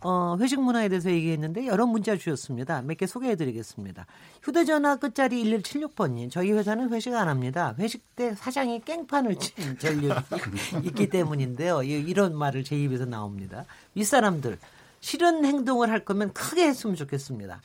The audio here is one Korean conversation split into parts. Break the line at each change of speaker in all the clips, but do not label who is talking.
어, 회식 문화에 대해서 얘기했는데 여러 문자 주셨습니다. 몇 개 소개해 드리겠습니다. 휴대전화 끝자리 1176번님. 저희 회사는 회식 안 합니다. 회식 때 사장이 깽판을 친 전력이 있기 때문인데요. 이런 말을 제 입에서 나옵니다. 윗사람들 싫은 행동을 할 거면 크게 했으면 좋겠습니다.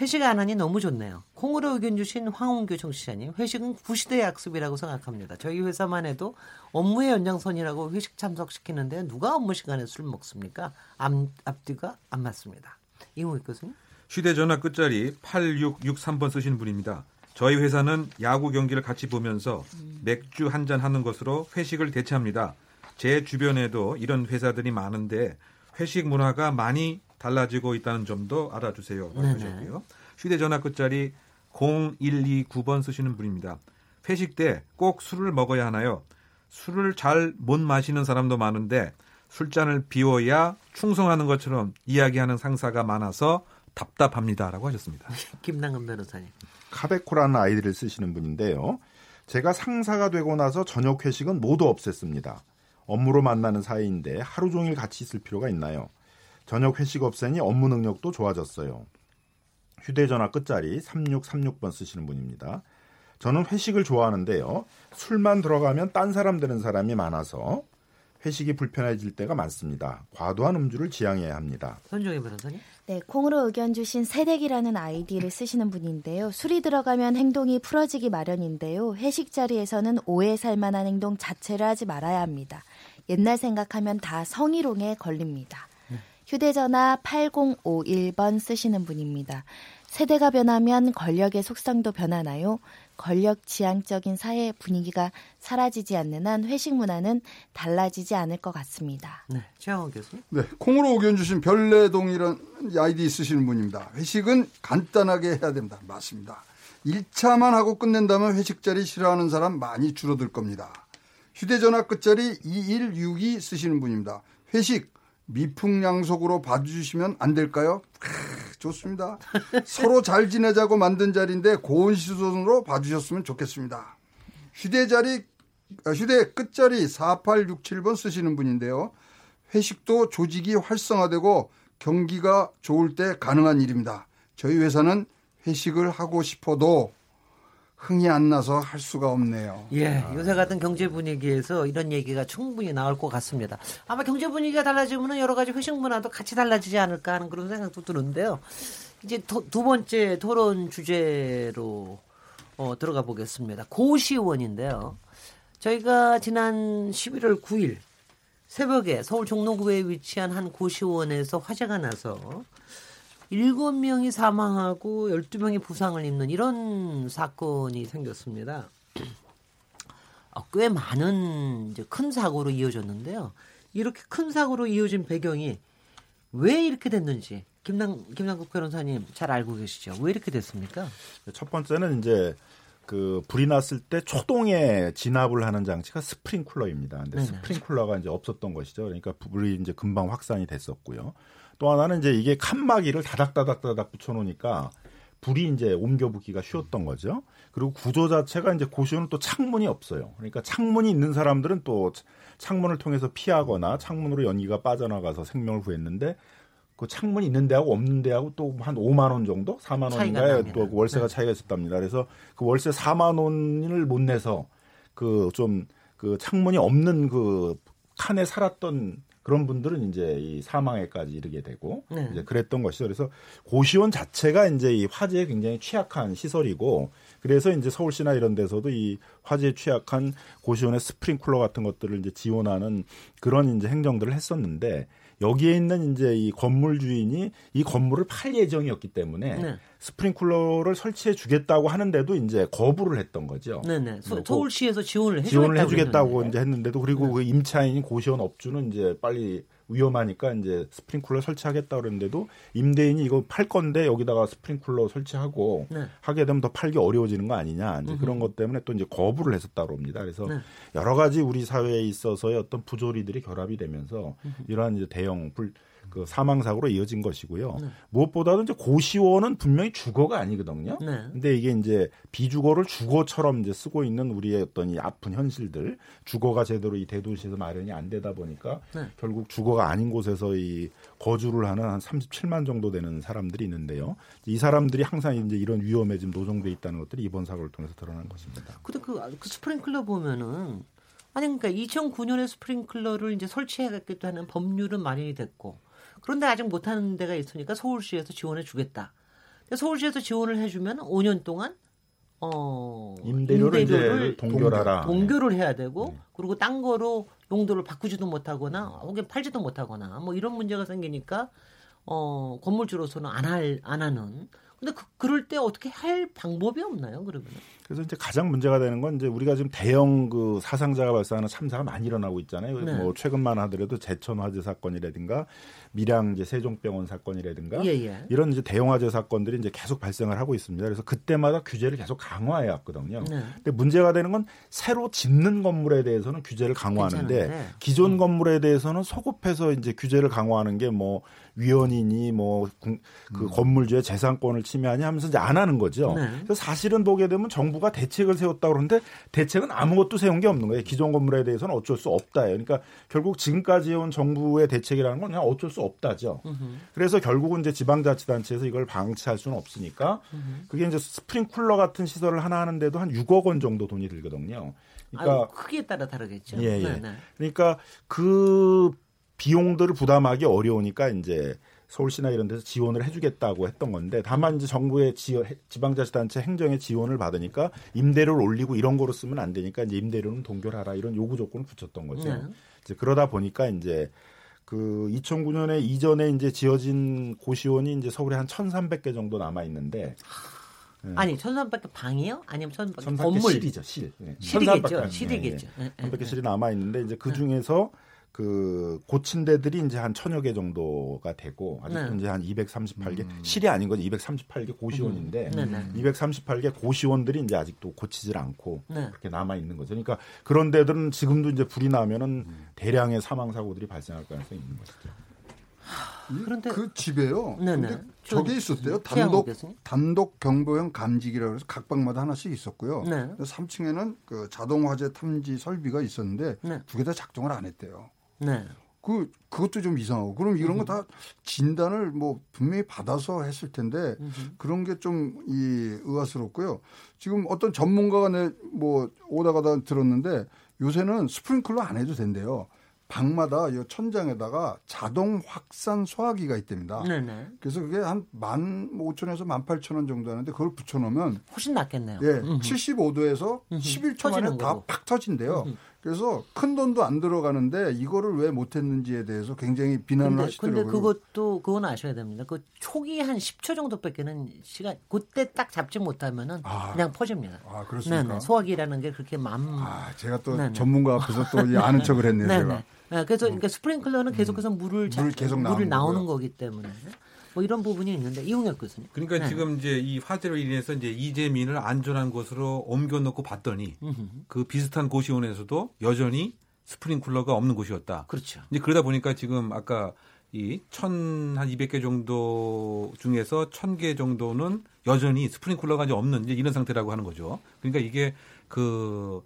회식 안 하니 너무 좋네요. 콩으로 의견 주신 황홍규 청취자님, 회식은 구시대 약속이라고 생각합니다. 저희 회사만 해도 업무의 연장선이라고 회식 참석시키는데 누가 업무 시간에 술 먹습니까? 앞, 앞뒤가 안 맞습니다. 이용욱 교수님.
휴대전화 끝자리 8663번 쓰시는 분입니다. 저희 회사는 야구 경기를 같이 보면서 맥주 한 잔 하는 것으로 회식을 대체합니다. 제 주변에도 이런 회사들이 많은데 회식 문화가 많이 달라지고 있다는 점도 알아주세요. 하셨고요. 휴대전화 끝자리 0129번 쓰시는 분입니다. 회식 때 꼭 술을 먹어야 하나요? 술을 잘 못 마시는 사람도 많은데 술잔을 비워야 충성하는 것처럼 이야기하는 상사가 많아서 답답합니다라고 하셨습니다.
김남근 변호사님.
카베코라는 아이디를 쓰시는 분인데요. 제가 상사가 되고 나서 저녁 회식은 모두 없앴습니다. 업무로 만나는 사이인데 하루 종일 같이 있을 필요가 있나요? 저녁 회식 없애니 업무 능력도 좋아졌어요. 휴대전화 끝자리 3636번 쓰시는 분입니다. 저는 회식을 좋아하는데요. 술만 들어가면 딴 사람 되는 사람이 많아서 회식이 불편해질 때가 많습니다. 과도한 음주를 지양해야 합니다.
손정혜 변호사님?
네, 콩으로 의견 주신 새댁이라는 아이디를 쓰시는 분인데요. 술이 들어가면 행동이 풀어지기 마련인데요. 회식 자리에서는 오해 살 만한 행동 자체를 하지 말아야 합니다. 옛날 생각하면 다 성희롱에 걸립니다. 휴대전화 8051번 쓰시는 분입니다. 세대가 변하면 권력의 속성도 변하나요? 권력 지향적인 사회 분위기가 사라지지 않는 한 회식 문화는 달라지지 않을 것 같습니다.
네, 최영원 교수님.
네, 콩으로 의견 주신 별내동이란 아이디 쓰시는 분입니다. 회식은 간단하게 해야 됩니다. 맞습니다. 1차만 하고 끝낸다면 회식 자리 싫어하는 사람 많이 줄어들 겁니다. 휴대전화 끝자리 2162 쓰시는 분입니다. 회식 미풍양속으로 봐주시면 안 될까요? 크, 좋습니다. 서로 잘 지내자고 만든 자리인데 고운 시선으로 봐주셨으면 좋겠습니다. 휴대 자리 아, 휴대 끝자리 4867번 쓰시는 분인데요. 회식도 조직이 활성화되고 경기가 좋을 때 가능한 일입니다. 저희 회사는 회식을 하고 싶어도 흥이 안 나서 할 수가 없네요.
예, 요새 같은 경제 분위기에서 이런 얘기가 충분히 나올 것 같습니다. 아마 경제 분위기가 달라지면 여러 가지 회식 문화도 같이 달라지지 않을까 하는 그런 생각도 드는데요. 이제 도, 두 번째 토론 주제로 어, 들어가 보겠습니다. 고시원인데요. 저희가 지난 11월 9일 새벽에 서울 종로구에 위치한 한 고시원에서 화재가 나서 일곱 명이 사망하고 열두 명이 부상을 입는 이런 사건이 생겼습니다. 어, 꽤 많은 이제 큰 사고로 이어졌는데요. 이렇게 큰 사고로 이어진 배경이 왜 이렇게 됐는지 김남 김남국 변호사님 잘 알고 계시죠? 왜 이렇게 됐습니까?
첫 번째는 이제 그 불이 났을 때 초동에 진압을 하는 장치가 스프링쿨러입니다. 근데 네네. 스프링쿨러가 이제 없었던 것이죠. 그러니까 불이 이제 금방 확산이 됐었고요. 또 하나는 이제 이게 칸막이를 다닥다닥다닥 붙여놓으니까 불이 이제 옮겨 붙기가 쉬웠던 거죠. 그리고 구조 자체가 이제 고시원은 또 창문이 없어요. 그러니까 창문이 있는 사람들은 또 창문을 통해서 피하거나 창문으로 연기가 빠져나가서 생명을 구했는데 그 창문이 있는 데하고 없는 데하고 또 한 5만 원 정도, 4만 원인가에 또 월세가 네. 차이가 있었답니다. 그래서 그 월세 4만 원을 못 내서 그 좀그 그 창문이 없는 그 칸에 살았던 그런 분들은 이제 이 사망에까지 이르게 되고 네. 이제 그랬던 것이죠. 그래서 고시원 자체가 이제 이 화재에 굉장히 취약한 시설이고 그래서 이제 서울시나 이런 데서도 이 화재에 취약한 고시원의 스프링쿨러 같은 것들을 이제 지원하는 그런 이제 행정들을 했었는데 여기에 있는 이제 이 건물 주인이 이 건물을 팔 예정이었기 때문에
네.
스프링쿨러를 설치해 주겠다고 하는데도 이제 거부를 했던 거죠.
네네. 서,
뭐
서울시에서 지원을
지원을
해주겠다고
해주겠다고
했는데.
이제 했는데도 그리고
네.
그 임차인 고시원 업주는 이제 빨리 위험하니까 이제 스프링쿨러 설치하겠다 그랬는데도 임대인이 이거 팔 건데 여기다가 스프링쿨러 설치하고
네.
하게 되면 더 팔기 어려워지는 거 아니냐 이제 그런 것 때문에 또 이제 거부를 했었다고 합니다. 그래서
네.
여러 가지 우리 사회에 있어서의 어떤 부조리들이 결합이 되면서 이러한 이제 대형 불, 그 사망 사고로 이어진 것이고요.
네.
무엇보다도 이제 고시원은 분명히 주거가 아니거든요.
네.
근데 이게 이제 비주거를 주거처럼 이제 쓰고 있는 우리의 어떤 이 아픈 현실들, 주거가 제대로 이 대도시에서 마련이 안 되다 보니까
네.
결국 주거가 아닌 곳에서 이 거주를 하는 한 37만 정도 되는 사람들이 있는데요. 이 사람들이 항상 이제 이런 위험에 지금 노정돼 있다는 것들이 이번 사고를 통해서 드러난 것입니다.
근데 그, 그 스프링클러 보면은 아니 그러니까 2009년에 스프링클러를 이제 설치해야겠다 하는 법률은 마련이 됐고 그런데 아직 못하는 데가 있으니까 서울시에서 지원해 주겠다. 서울시에서 지원을 해주면 5년 동안 어
임대료를
임대료를
동결하라.
동결을 해야 되고 그리고 딴 거로 용도를 바꾸지도 못하거나 혹은 팔지도 못하거나 뭐 이런 문제가 생기니까 어 건물주로서는 안 할 안 하는 근데 그, 그럴 때 어떻게 할 방법이 없나요 그러면
그래서 이제 가장 문제가 되는 건 이제 우리가 지금 대형 그 사상자가 발생하는 참사가 많이 일어나고 있잖아요.
네.
뭐 최근만 하더라도 제천 화재 사건이라든가 밀양 이제 세종병원 사건이라든가
예, 예.
이런 이제 대형 화재 사건들이 이제 계속 발생을 하고 있습니다. 그래서 그때마다 규제를 계속 강화해 왔거든요.
네.
근데 문제가 되는 건 새로 짓는 건물에 대해서는 규제를 강화하는데
괜찮은데. 음.
기존 건물에 대해서는 소급해서 이제 규제를 강화하는 게 뭐 위헌이니 뭐그
음.
건물주의 재산권을 침해하냐 하면서 이제 안 하는 거죠.
네.
그래서 사실은 보게 되면 정부 가 대책을 세웠다고 그러는데 대책은 아무것도 세운 게 없는 거예요. 기존 건물에 대해서는 어쩔 수 없다예요. 그러니까 결국 지금까지 해온 정부의 대책이라는 건 그냥 어쩔 수 없다죠. 그래서 결국은 이제 지방자치단체에서 이걸 방치할 수는 없으니까 그게 이제 스프링쿨러 같은 시설을 하나 하는데도 한 6억 원 정도 돈이 들거든요. 그러니까
아유, 크기에 따라 다르겠죠.
예, 예.
네, 네.
그러니까 그 비용들을 부담하기 어려우니까 이제 서울시나 이런 데서 지원을 해주겠다고 했던 건데 다만 이제 정부의 지원, 지방자치단체 행정의 지원을 받으니까 임대료를 올리고 이런 거로 쓰면 안 되니까 이제 임대료는 동결하라 이런 요구 조건을 붙였던 거죠.
네.
이제 그러다 보니까 이제 그 2009년에 이전에 이제 지어진 고시원이 이제 서울에 한 1,300개 정도 남아 있는데
아니 천삼백 개 방이요? 아니면 천삼백개
1,300개
건물?
실이죠, 실. 네.
실이겠죠.
1,300
실이겠죠. 예, 예,
300개
예.
실이 남아 있는데 이제 그 중에서 그 고친 데들이 이제 한 천여 개 정도가 되고 아직도
네.
이제 한 238개 실이 아닌 건 238개 고시원인데
네, 네.
238개 고시원들이 이제 아직도 고치질 않고
네.
그렇게 남아 있는 거죠. 그러니까 그런 데들은 지금도 이제 불이 나면은 대량의 사망 사고들이 발생할 가능성이 있는 것이죠.
그런데
그 집에요.
네네. 저-
저게 있었대요.
최양욱
단독. 단독 경보형 감지기라고 해서 각 방마다 하나씩 있었고요.
네.
3층에는 그 자동 화재 탐지 설비가 있었는데
네.
두개 다 작동을 안 했대요.
네.
그 그것도 좀 이상하고 그럼 이런 거 다 진단을 뭐 분명히 받아서 했을 텐데 그런 게 좀 이 의아스럽고요. 지금 어떤 전문가가 내 뭐 오다 가다 들었는데 요새는 스프링클러 안 해도 된대요. 방마다 이 천장에다가 자동 확산 소화기가 있답니다.
네네.
그래서 그게 한 만 오천에서 만 팔천 원 정도 하는데 그걸 붙여놓으면
훨씬 낫겠네요.
예,
음흠.
75도에서
음흠.
11초 만에 다. 팍 터진대요.
음흠.
그래서 큰 돈도 안 들어가는데 이거를 왜 못했는지에 대해서 굉장히 비난을
근데,
하시더라고요.
근데 그것도 그건 아셔야 됩니다. 그 초기 한 10초 정도밖에는 시간 그때 딱 잡지 못하면은
아.
그냥 퍼집니다.
아, 그렇습니까?
네네. 소화기라는 게 그렇게 맘.
아, 제가 또
네네.
전문가 앞에서 또이 아는 척을 했네요, 제가.
네네. 네, 그래서 그러니까 스프링클러는 계속해서 물을 자,
물 계속
물을
나오는
나오는
거고요.
거기 때문에 뭐 이런 부분이 있는데 이용혁 교수님.
그러니까
네.
지금 이제 이 화재로 인해서 이제 이재민을 안전한 곳으로 옮겨놓고 봤더니
음흠.
그 비슷한 고시원에서도 여전히 스프링쿨러가 없는 곳이었다.
그렇죠.
이제 그러다 보니까 지금 아까 이 천한 200개 정도 중에서 1000개 정도는 여전히 스프링쿨러가 이제 없는 이제 이런 상태라고 하는 거죠. 그러니까 이게 그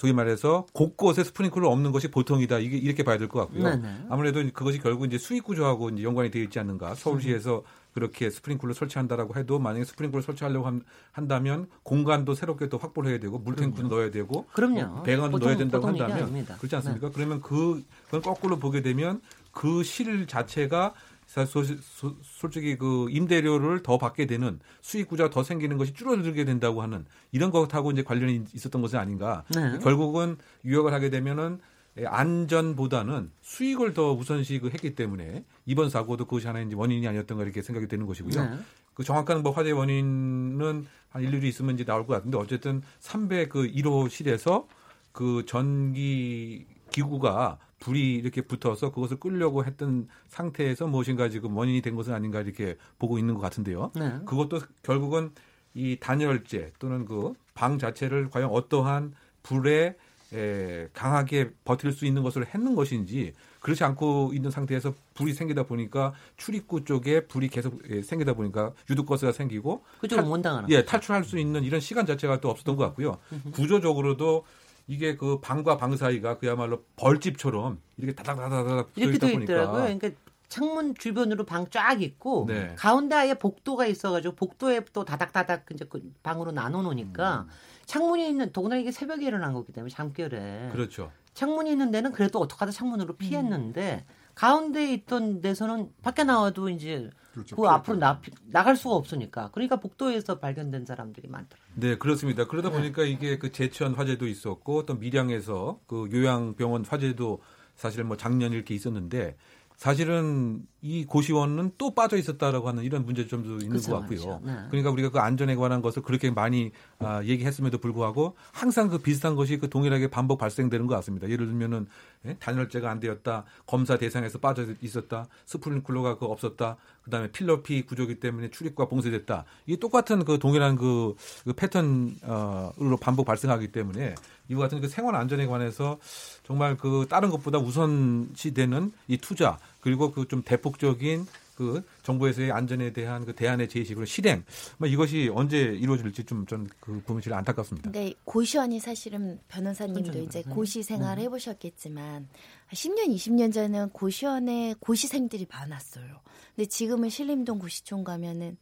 소위 말해서 곳곳에 스프링클러 없는 것이 보통이다. 이게 이렇게 봐야 될 것 같고요.
네네.
아무래도 그것이 결국 이제 수익 구조하고 이제 연관이 되어 있지 않는가. 서울시에서 그렇게 스프링클러 설치한다라고 해도 만약에 스프링클러 설치하려고 한, 한다면 공간도 새롭게 또 확보를 해야 되고 물탱크도 넣어야 되고
그럼요.
배관도
보통-
넣어야 된다고 한다면. 그렇지 않습니까? 그러면 그 그건 거꾸로 보게 되면 그 실 자체가 사- 소- 소- 솔직히 그 임대료를 더 받게 되는 수익 구조가 더 생기는 것이 줄어들게 된다고 하는 이런 것하고 이제 관련이 있었던 것은 아닌가.
네.
결국은 유역을 하게 되면은 안전보다는 수익을 더 우선시 했기 때문에 이번 사고도 그것이 하나의 원인이 아니었던가 이렇게 생각이 되는 것이고요. 네. 그 정확한 뭐 화재 원인은 한 일일이 있으면 이제 나올 것 같은데 어쨌든 300그 1호 실에서 그 전기 기구가 불이 이렇게 붙어서 그것을 끌려고 했던 상태에서 무엇인가 지금 원인이 된 것은 아닌가 이렇게 보고 있는 것 같은데요. 네. 그것도 결국은 이 단열재 또는 그 방 자체를 과연 어떠한 불에 에, 강하게 버틸 수 있는 것을 했는 것인지 그렇지 않고 있는 상태에서 불이 생기다 보니까 출입구 쪽에 불이 계속 예, 생기다 보니까 유독거스가 생기고
그쪽으로 못 당하는
예 탈출할 수 있는 이런 시간 자체가 또 없었던 것 같고요 구조적으로도 이게 그 방과 방 사이가 그야말로 벌집처럼 이렇게 다닥다닥다닥
이렇게 돼 있더라고요. 그러니까 창문 주변으로 방 쫙 있고 네. 가운데 아예 복도가 있어가지고 복도에 또 다닥다닥 이제 그 방으로 나눠 놓으니까 음. 창문이 있는 더구나 이게 새벽에 일어난 거기 때문에 잠결에
그렇죠.
창문이 있는 데는 그래도 어떻게 하다 창문으로 피했는데 음. 가운데 있던 데서는 밖에 나와도 이제 그렇죠. 그 앞으로 나, 나갈 수가 없으니까. 그러니까 복도에서 발견된 사람들이 많더라고요.
네, 그렇습니다. 그러다 네. 보니까 이게 그 제천 화재도 있었고 또 밀양에서 그 요양병원 화재도 사실 뭐 작년 이렇게 있었는데 사실은 이 고시원은 또 빠져 있었다라고 하는 이런 문제점도 있는 그렇죠, 것 같고요. 네. 그러니까 우리가 그 안전에 관한 것을 그렇게 많이 아, 얘기했음에도 불구하고 항상 그 비슷한 것이 그 동일하게 반복 발생되는 것 같습니다. 예를 들면은 예? 단열재가 안 되었다, 검사 대상에서 빠져 있었다, 스프링클러가 그 없었다, 그다음에 필러피 구조기 때문에 출입과 봉쇄됐다. 이게 똑같은 그 동일한 그, 그 패턴으로 반복 발생하기 때문에 이와 같은 그 생활 안전에 관해서 정말 그 다른 것보다 우선시되는 이 투자 그리고 그 좀 대폭적인 그 정부에서의 안전에 대한 그 대안의 제시 그리고 실행 뭐 이것이 언제 이루어질지 좀 전그 부분이 제일 안타깝습니다.
네, 고시원이 사실은 변호사님도 이제 고시 생활 네. 해보셨겠지만 10년, 20년 전에는 고시원에 고시생들이 많았어요. 근데 지금은 신림동 고시촌 가면은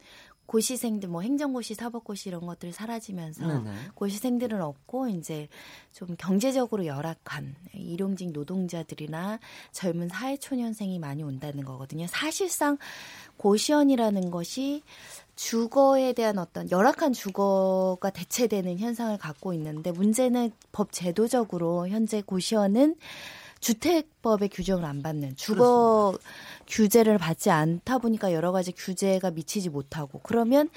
고시생들 뭐 행정고시, 사법고시 이런 것들 사라지면서 네네. 고시생들은 없고 이제 좀 경제적으로 열악한 일용직 노동자들이나 젊은 사회초년생이 많이 온다는 거거든요. 사실상 고시원이라는 것이 주거에 대한 어떤 열악한 주거가 대체되는 현상을 갖고 있는데 문제는 법 제도적으로 현재 고시원은 주택법의 규정을 안 받는 주거 그렇습니다. 규제를 받지 않다 보니까 여러 가지 규제가 미치지 못하고 그러면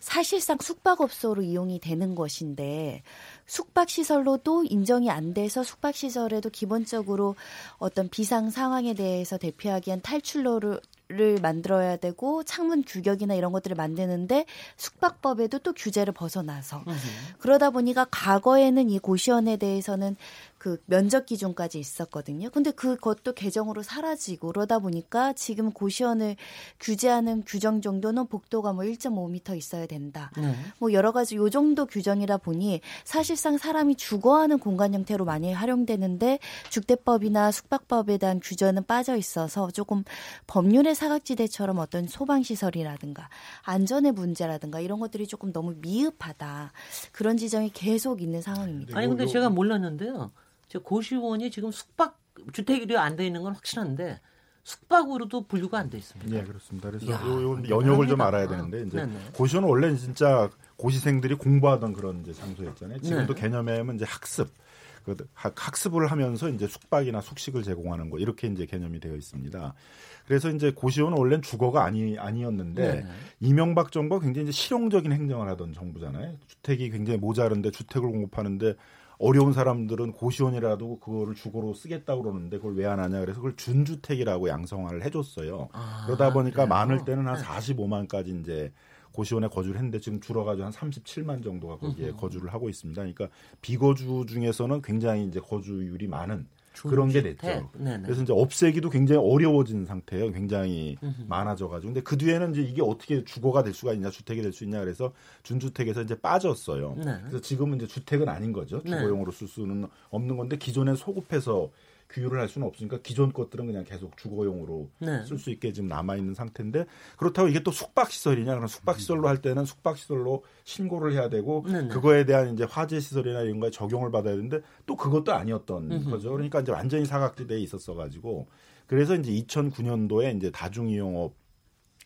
사실상 숙박업소로 이용이 되는 것인데 숙박시설로도 인정이 안 돼서 숙박시설에도 기본적으로 어떤 비상 상황에 대해서 대피하기 위한 탈출로를 를 만들어야 되고 창문 규격이나 이런 것들을 만드는데 숙박법에도 또 규제를 벗어나서 그러다 보니까 과거에는 이 고시원에 대해서는 그 면적 기준까지 있었거든요. 근데 그것도 개정으로 사라지고 그러다 보니까 지금 고시원을 규제하는 규정 정도는 복도가 뭐 1.5m 있어야 된다. 네. 뭐 여러 가지 요 정도 규정이다 보니 사실상 사람이 주거하는 공간 형태로 많이 활용되는데 주택법이나 숙박법에 대한 규제는 빠져 있어서 조금 법률의 사각지대처럼 어떤 소방 시설이라든가 안전의 문제라든가 이런 것들이 조금 너무 미흡하다. 그런 지점이 계속 있는 상황입니다.
아니 근데 제가 몰랐는데요. 저 고시원이 지금 숙박 주택이 안 돼 있는 건 확실한데 숙박으로도 분류가 안 돼 있습니다.
네, 그렇습니다. 그래서 야, 요, 연역을 좀 알아야 되는데 이제 네네. 고시원은 원래 진짜 고시생들이 공부하던 그런 이제 장소였잖아요. 지금도 네. 개념에는 이제 학습 그 학습을 하면서 이제 숙박이나 숙식을 제공하는 거 이렇게 이제 개념이 되어 있습니다. 그래서 이제 고시원은 원래는 주거가 아니 아니었는데 네네. 이명박 정부가 굉장히 이제 실용적인 행정을 하던 정부잖아요. 주택이 굉장히 모자른데 주택을 공급하는데 어려운 사람들은 고시원이라도 그거를 주거로 쓰겠다고 그러는데 그걸 왜 안 하냐 그래서 그걸 준주택이라고 양성화를 해줬어요. 아, 그러다 보니까 그래요? 많을 때는 한 45만까지 이제 고시원에 거주를 했는데 지금 줄어가지고 한 37만 정도가 거기에 으흠. 거주를 하고 있습니다. 그러니까 비거주 중에서는 굉장히 이제 거주율이 많은 그런 게 됐죠. 네네. 그래서 이제 없애기도 굉장히 어려워진 상태예요. 굉장히 많아져가지고. 근데 그 뒤에는 이제 이게 어떻게 주거가 될 수가 있냐, 주택이 될 수 있냐 그래서 준주택에서 이제 빠졌어요. 네. 그래서 지금은 이제 주택은 아닌 거죠. 네. 주거용으로 쓸 수는 없는 건데 기존에 소급해서 규율을 할 수는 없으니까 기존 것들은 그냥 계속 주거용으로 네. 쓸수 있게 지금 남아 있는 상태인데 그렇다고 이게 또 숙박 시설이냐 그럼 숙박 시설로 할 때는 숙박 시설로 신고를 해야 되고 네, 네. 그거에 대한 이제 화재 시설이나 이런 거에 적용을 받아야 되는데 또 그것도 아니었던 음흠. 거죠. 그러니까 이제 완전히 사각지대에 있었어 가지고 그래서 이제 2009년도에 이제 다중이용업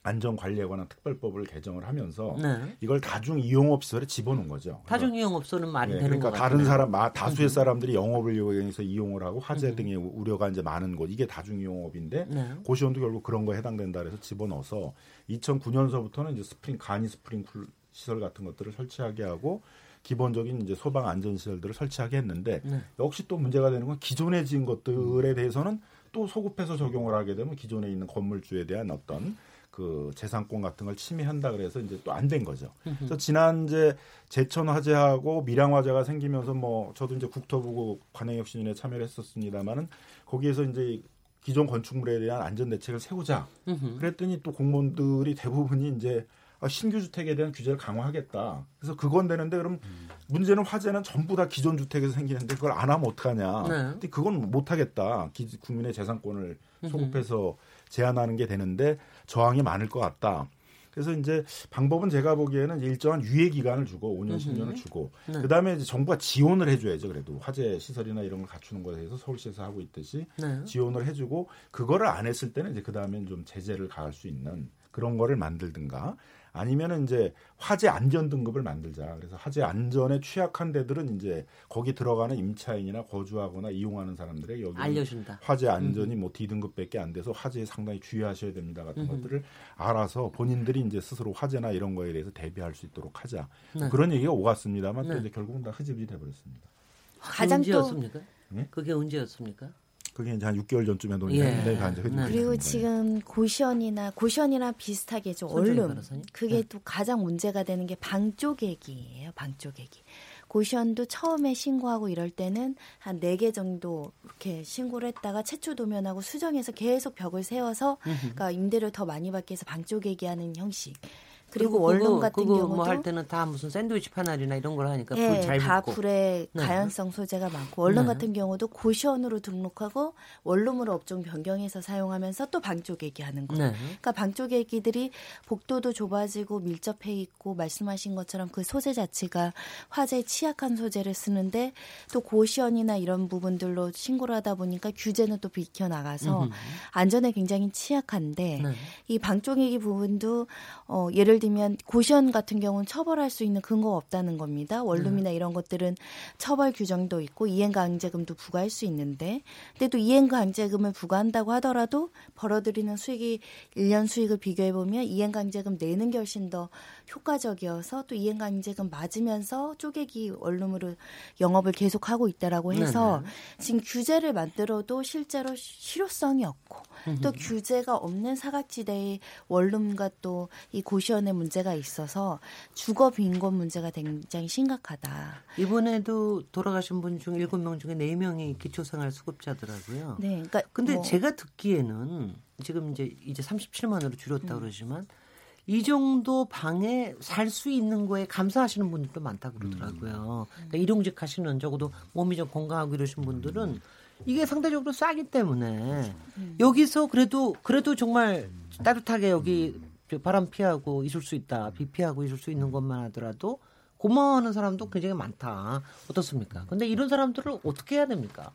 안전관리에 관한 특별법을 개정을 하면서
네.
이걸 다중 이용업 시설에 집어넣은 거죠.
다중 이용업소는 말이
네,
되는
그러니까
것
다른. 사람 마- 다수의 사람들이 영업을 이용해서 이용을 하고 화재 등의 우려가 이제 많은 곳 이게 다중 이용업인데
네.
고시원도 결국 그런 거에 해당된다 그래서 집어넣어서 2009년서부터는 이제 스프링 간이 스프링클러 시설 같은 것들을 설치하게 하고 기본적인 이제 소방 안전 시설들을 설치하게 했는데
네.
역시 또 문제가 되는 건 기존에 지은 것들에 대해서는 또 소급해서 적용을 하게 되면 기존에 있는 건물주에 대한 어떤 그 재산권 같은 걸 침해한다 그래서 이제 또 안 된 거죠. 그래서 지난 이제 제천 화재하고 밀양 화재가 생기면서 뭐 저도 이제 국토부 관행혁신위에 참여를 했었습니다만은 거기에서 이제 기존 건축물에 대한 안전 대책을 세우자. 그랬더니 또 공무원들이 대부분이 이제 아, 신규 주택에 대한 규제를 강화하겠다. 그래서 그건 되는데 그럼 문제는 화재는 전부 다 기존 주택에서 생기는데 그걸 안 하면 어떡하냐.
네.
근데 그건 못 하겠다. 기- 국민의 재산권을 소급해서 제한하는 게 되는데 저항이 많을 것 같다. 그래서 이제 방법은 제가 보기에는 일정한 유예 기간을 주고 5년, 10년을 주고
네.
그다음에 이제 정부가 지원을 해줘야죠. 그래도 화재 시설이나 이런 걸 갖추는 거에 대해서 서울시에서 하고 있듯이
네.
지원을 해주고 그거를 안 했을 때는 이제 그 다음엔 좀 제재를 가할 수 있는 그런 거를 만들든가 아니면은 이제 화재 안전 등급을 만들자. 그래서 화재 안전에 취약한 데들은 이제 거기 들어가는 임차인이나 거주하거나 이용하는 사람들에게 여기
알려준다.
화재 안전이 뭐 D등급밖에 안 돼서 화재에 상당히 주의하셔야 됩니다 같은 것들을 알아서 본인들이 이제 스스로 화재나 이런 거에 대해서 대비할 수 있도록 하자.
네.
그런 얘기가 오갔습니다만
네.
또 이제 결국은 다 흐지부지 돼버렸습니다.
가장 또
언제였습니까?
네?
그게 언제였습니까?
그게 이제 한 6개월 전쯤에 논의를
예.
했는데 다 이제
네.
그리고. 지금 고시원이나 고시원이랑 비슷하게 좀
변호사님?
그게
네.
또 가장 문제가 되는 게 방조객이에요. 방조객이 고시원도 처음에 신고하고 이럴 때는 한 네 개 정도 이렇게 신고를 했다가 최초 도면하고 수정해서 계속 벽을 세워서 그러니까 임대료 더 많이 받기 위해서 방조객이 하는 형식. 그리고 원룸
그거,
같은
그거
경우도
뭐 할 때는 다 무슨 샌드위치 패널이나 이런 걸 하니까
예, 불잘다
붙고.
불에
네.
가연성 소재가 많고 원룸
네.
같은 경우도 고시원으로 등록하고 원룸으로 업종 변경해서 사용하면서 또 방조객이 하는 거예요.
네.
그러니까 방조객기들이 복도도 좁아지고 밀접해 있고 말씀하신 것처럼 그 소재 자체가 화재에 취약한 소재를 쓰는데 또 고시원이나 이런 부분들로 신고를 하다 보니까 규제는 또 비켜 나가서 안전에 굉장히 취약한데
네.
이 방조객이 부분도 어, 예를 들면 고시원 같은 경우는 처벌할 수 있는 근거가 없다는 겁니다. 원룸이나 이런 것들은 처벌 규정도 있고 이행강제금도 부과할 수 있는데 근데 또 이행강제금을 부과한다고 하더라도 벌어들이는 수익이 1년 수익을 비교해 보면 이행강제금 내는 게 훨씬 더 효과적이어서 또 이행강제금 맞으면서 쪼개기 원룸으로 영업을 계속하고 있다라고 해서 지금 규제를 만들어도 실제로 실효성이 없고 또 규제가 없는 사각지대의 원룸과 또 이 고시원의 문제가 있어서 주거 빈곤 문제가 굉장히 심각하다.
이번에도 돌아가신 분 중 일곱 명 중에 네명이 기초생활 수급자더라고요.
네, 그러니까
근데
뭐
제가 듣기에는 지금 이제 이제 37만으로 줄였다 고 그러지만 이 정도 방에 살 수 있는 거에 감사하시는 분들도 많다 고 그러더라고요. 그러니까 일용직 하시는 적어도 몸이 좀 건강하고 이러신 분들은 이게 상대적으로 싸기 때문에 여기서 그래도 그래도 정말 따뜻하게 여기 바람 피하고 있을 수 있다. 비 피하고 있을 수 있는 것만 하더라도 고마워하는 사람도 굉장히 많다. 어떻습니까? 근데 이런 사람들을 어떻게 해야 됩니까?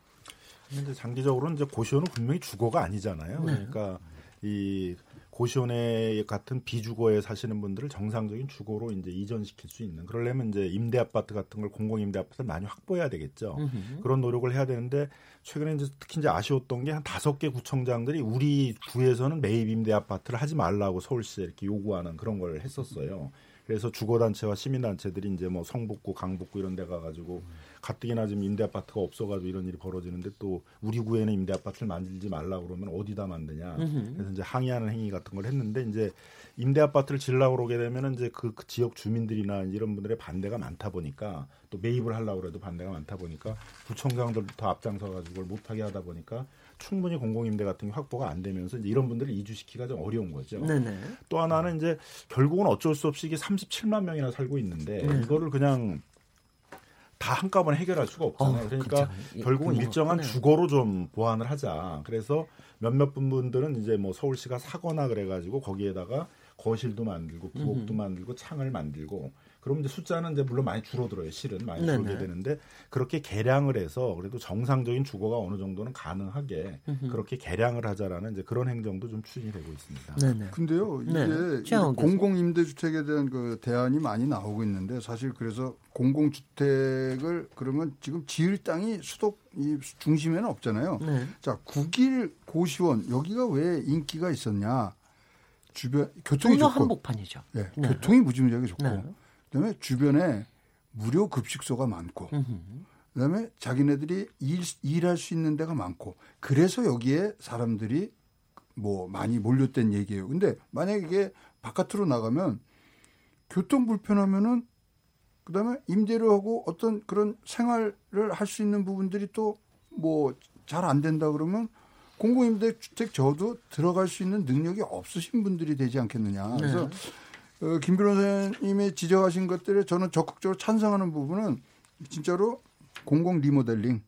근데 장기적으로는 이제 고시원은 분명히 주거가 아니잖아요.
네.
그러니까 이 고시원에 같은 비주거에 사시는 분들을 정상적인 주거로 이제 이전시킬 수 있는 그러려면 이제 임대 아파트 같은 걸 공공 임대 아파트를 많이 확보해야 되겠죠. 그런 노력을 해야 되는데 최근에 이제 특히 이제 아쉬웠던 게 한 다섯 개 구청장들이 우리 구에서는 매입 임대 아파트를 하지 말라고 서울시에 이렇게 요구하는 그런 걸 했었어요. 그래서 주거단체와 시민단체들이 이제 뭐 성북구, 강북구 이런 데 가가지고 가뜩이나 지금 임대 아파트가 없어가지고 이런 일이 벌어지는데 또 우리 구에는 임대 아파트를 만들지 말라 그러면 어디다 만드냐. 그래서 이제 항의하는 행위 같은 걸 했는데 이제 임대 아파트를 지으려고 그러게 되면은 이제 그, 그 지역 주민들이나 이런 분들의 반대가 많다 보니까 또 매입을 하려고 해도 반대가 많다 보니까 구청장들부터 앞장서 가지고 그걸 못하게 하다 보니까 충분히 공공임대 같은 게 확보가 안 되면서 이제 이런 분들을 이주시키기가 좀 어려운 거죠.
네네.
또 하나는 이제 결국은 어쩔 수 없이 이게 37만 명이나 살고 있는데
네.
이거를 그냥 다 한꺼번에 해결할 수가 없잖아요.
어,
그러니까
그쵸. 예,
결국은 일정한
크네요.
주거로 좀 보완을 하자. 그래서 몇몇 분들은 이제 뭐 서울시가 사거나 그래가지고 거기에다가 거실도 만들고 부엌도 만들고 창을 만들고 그럼 이제 숫자는 이제 물론 많이 줄어들어요. 실은 많이
네네.
줄게 되는데 그렇게 개량을 해서 그래도 정상적인 주거가 어느 정도는 가능하게 그렇게 개량을 하자라는 이제 그런 행정도 좀 추진이 되고 있습니다.
네네.
근데요, 이게
네. 교수.
공공 임대주택에 대한 그 대안이 많이 나오고 있는데 사실 그래서 공공 주택을 그러면 지금 지을 땅이 수도 이 중심에는 없잖아요.
네.
자, 국일 고시원 여기가 왜 인기가 있었냐? 주변 교통이 좋고,
한복판이죠.
예,
네.
교통이 무지무지하게 좋고,
네.
그다음에 주변에 무료 급식소가 많고, 그다음에 자기네들이 일, 일할 수 있는 데가 많고, 그래서 여기에 사람들이 뭐 많이 몰렸던 얘기예요. 근데 만약에 이게 바깥으로 나가면 교통 불편하면은 그다음에 임대료 하고 어떤 그런 생활을 할 수 있는 부분들이 또 뭐 잘 안 된다 그러면 공공임대주택 저도 들어갈 수 있는 능력이 없으신 분들이 되지 않겠느냐. 그래서 어, 김 변호사님이 지적하신 것들에 저는 적극적으로 찬성하는 부분은 진짜로 공공 리모델링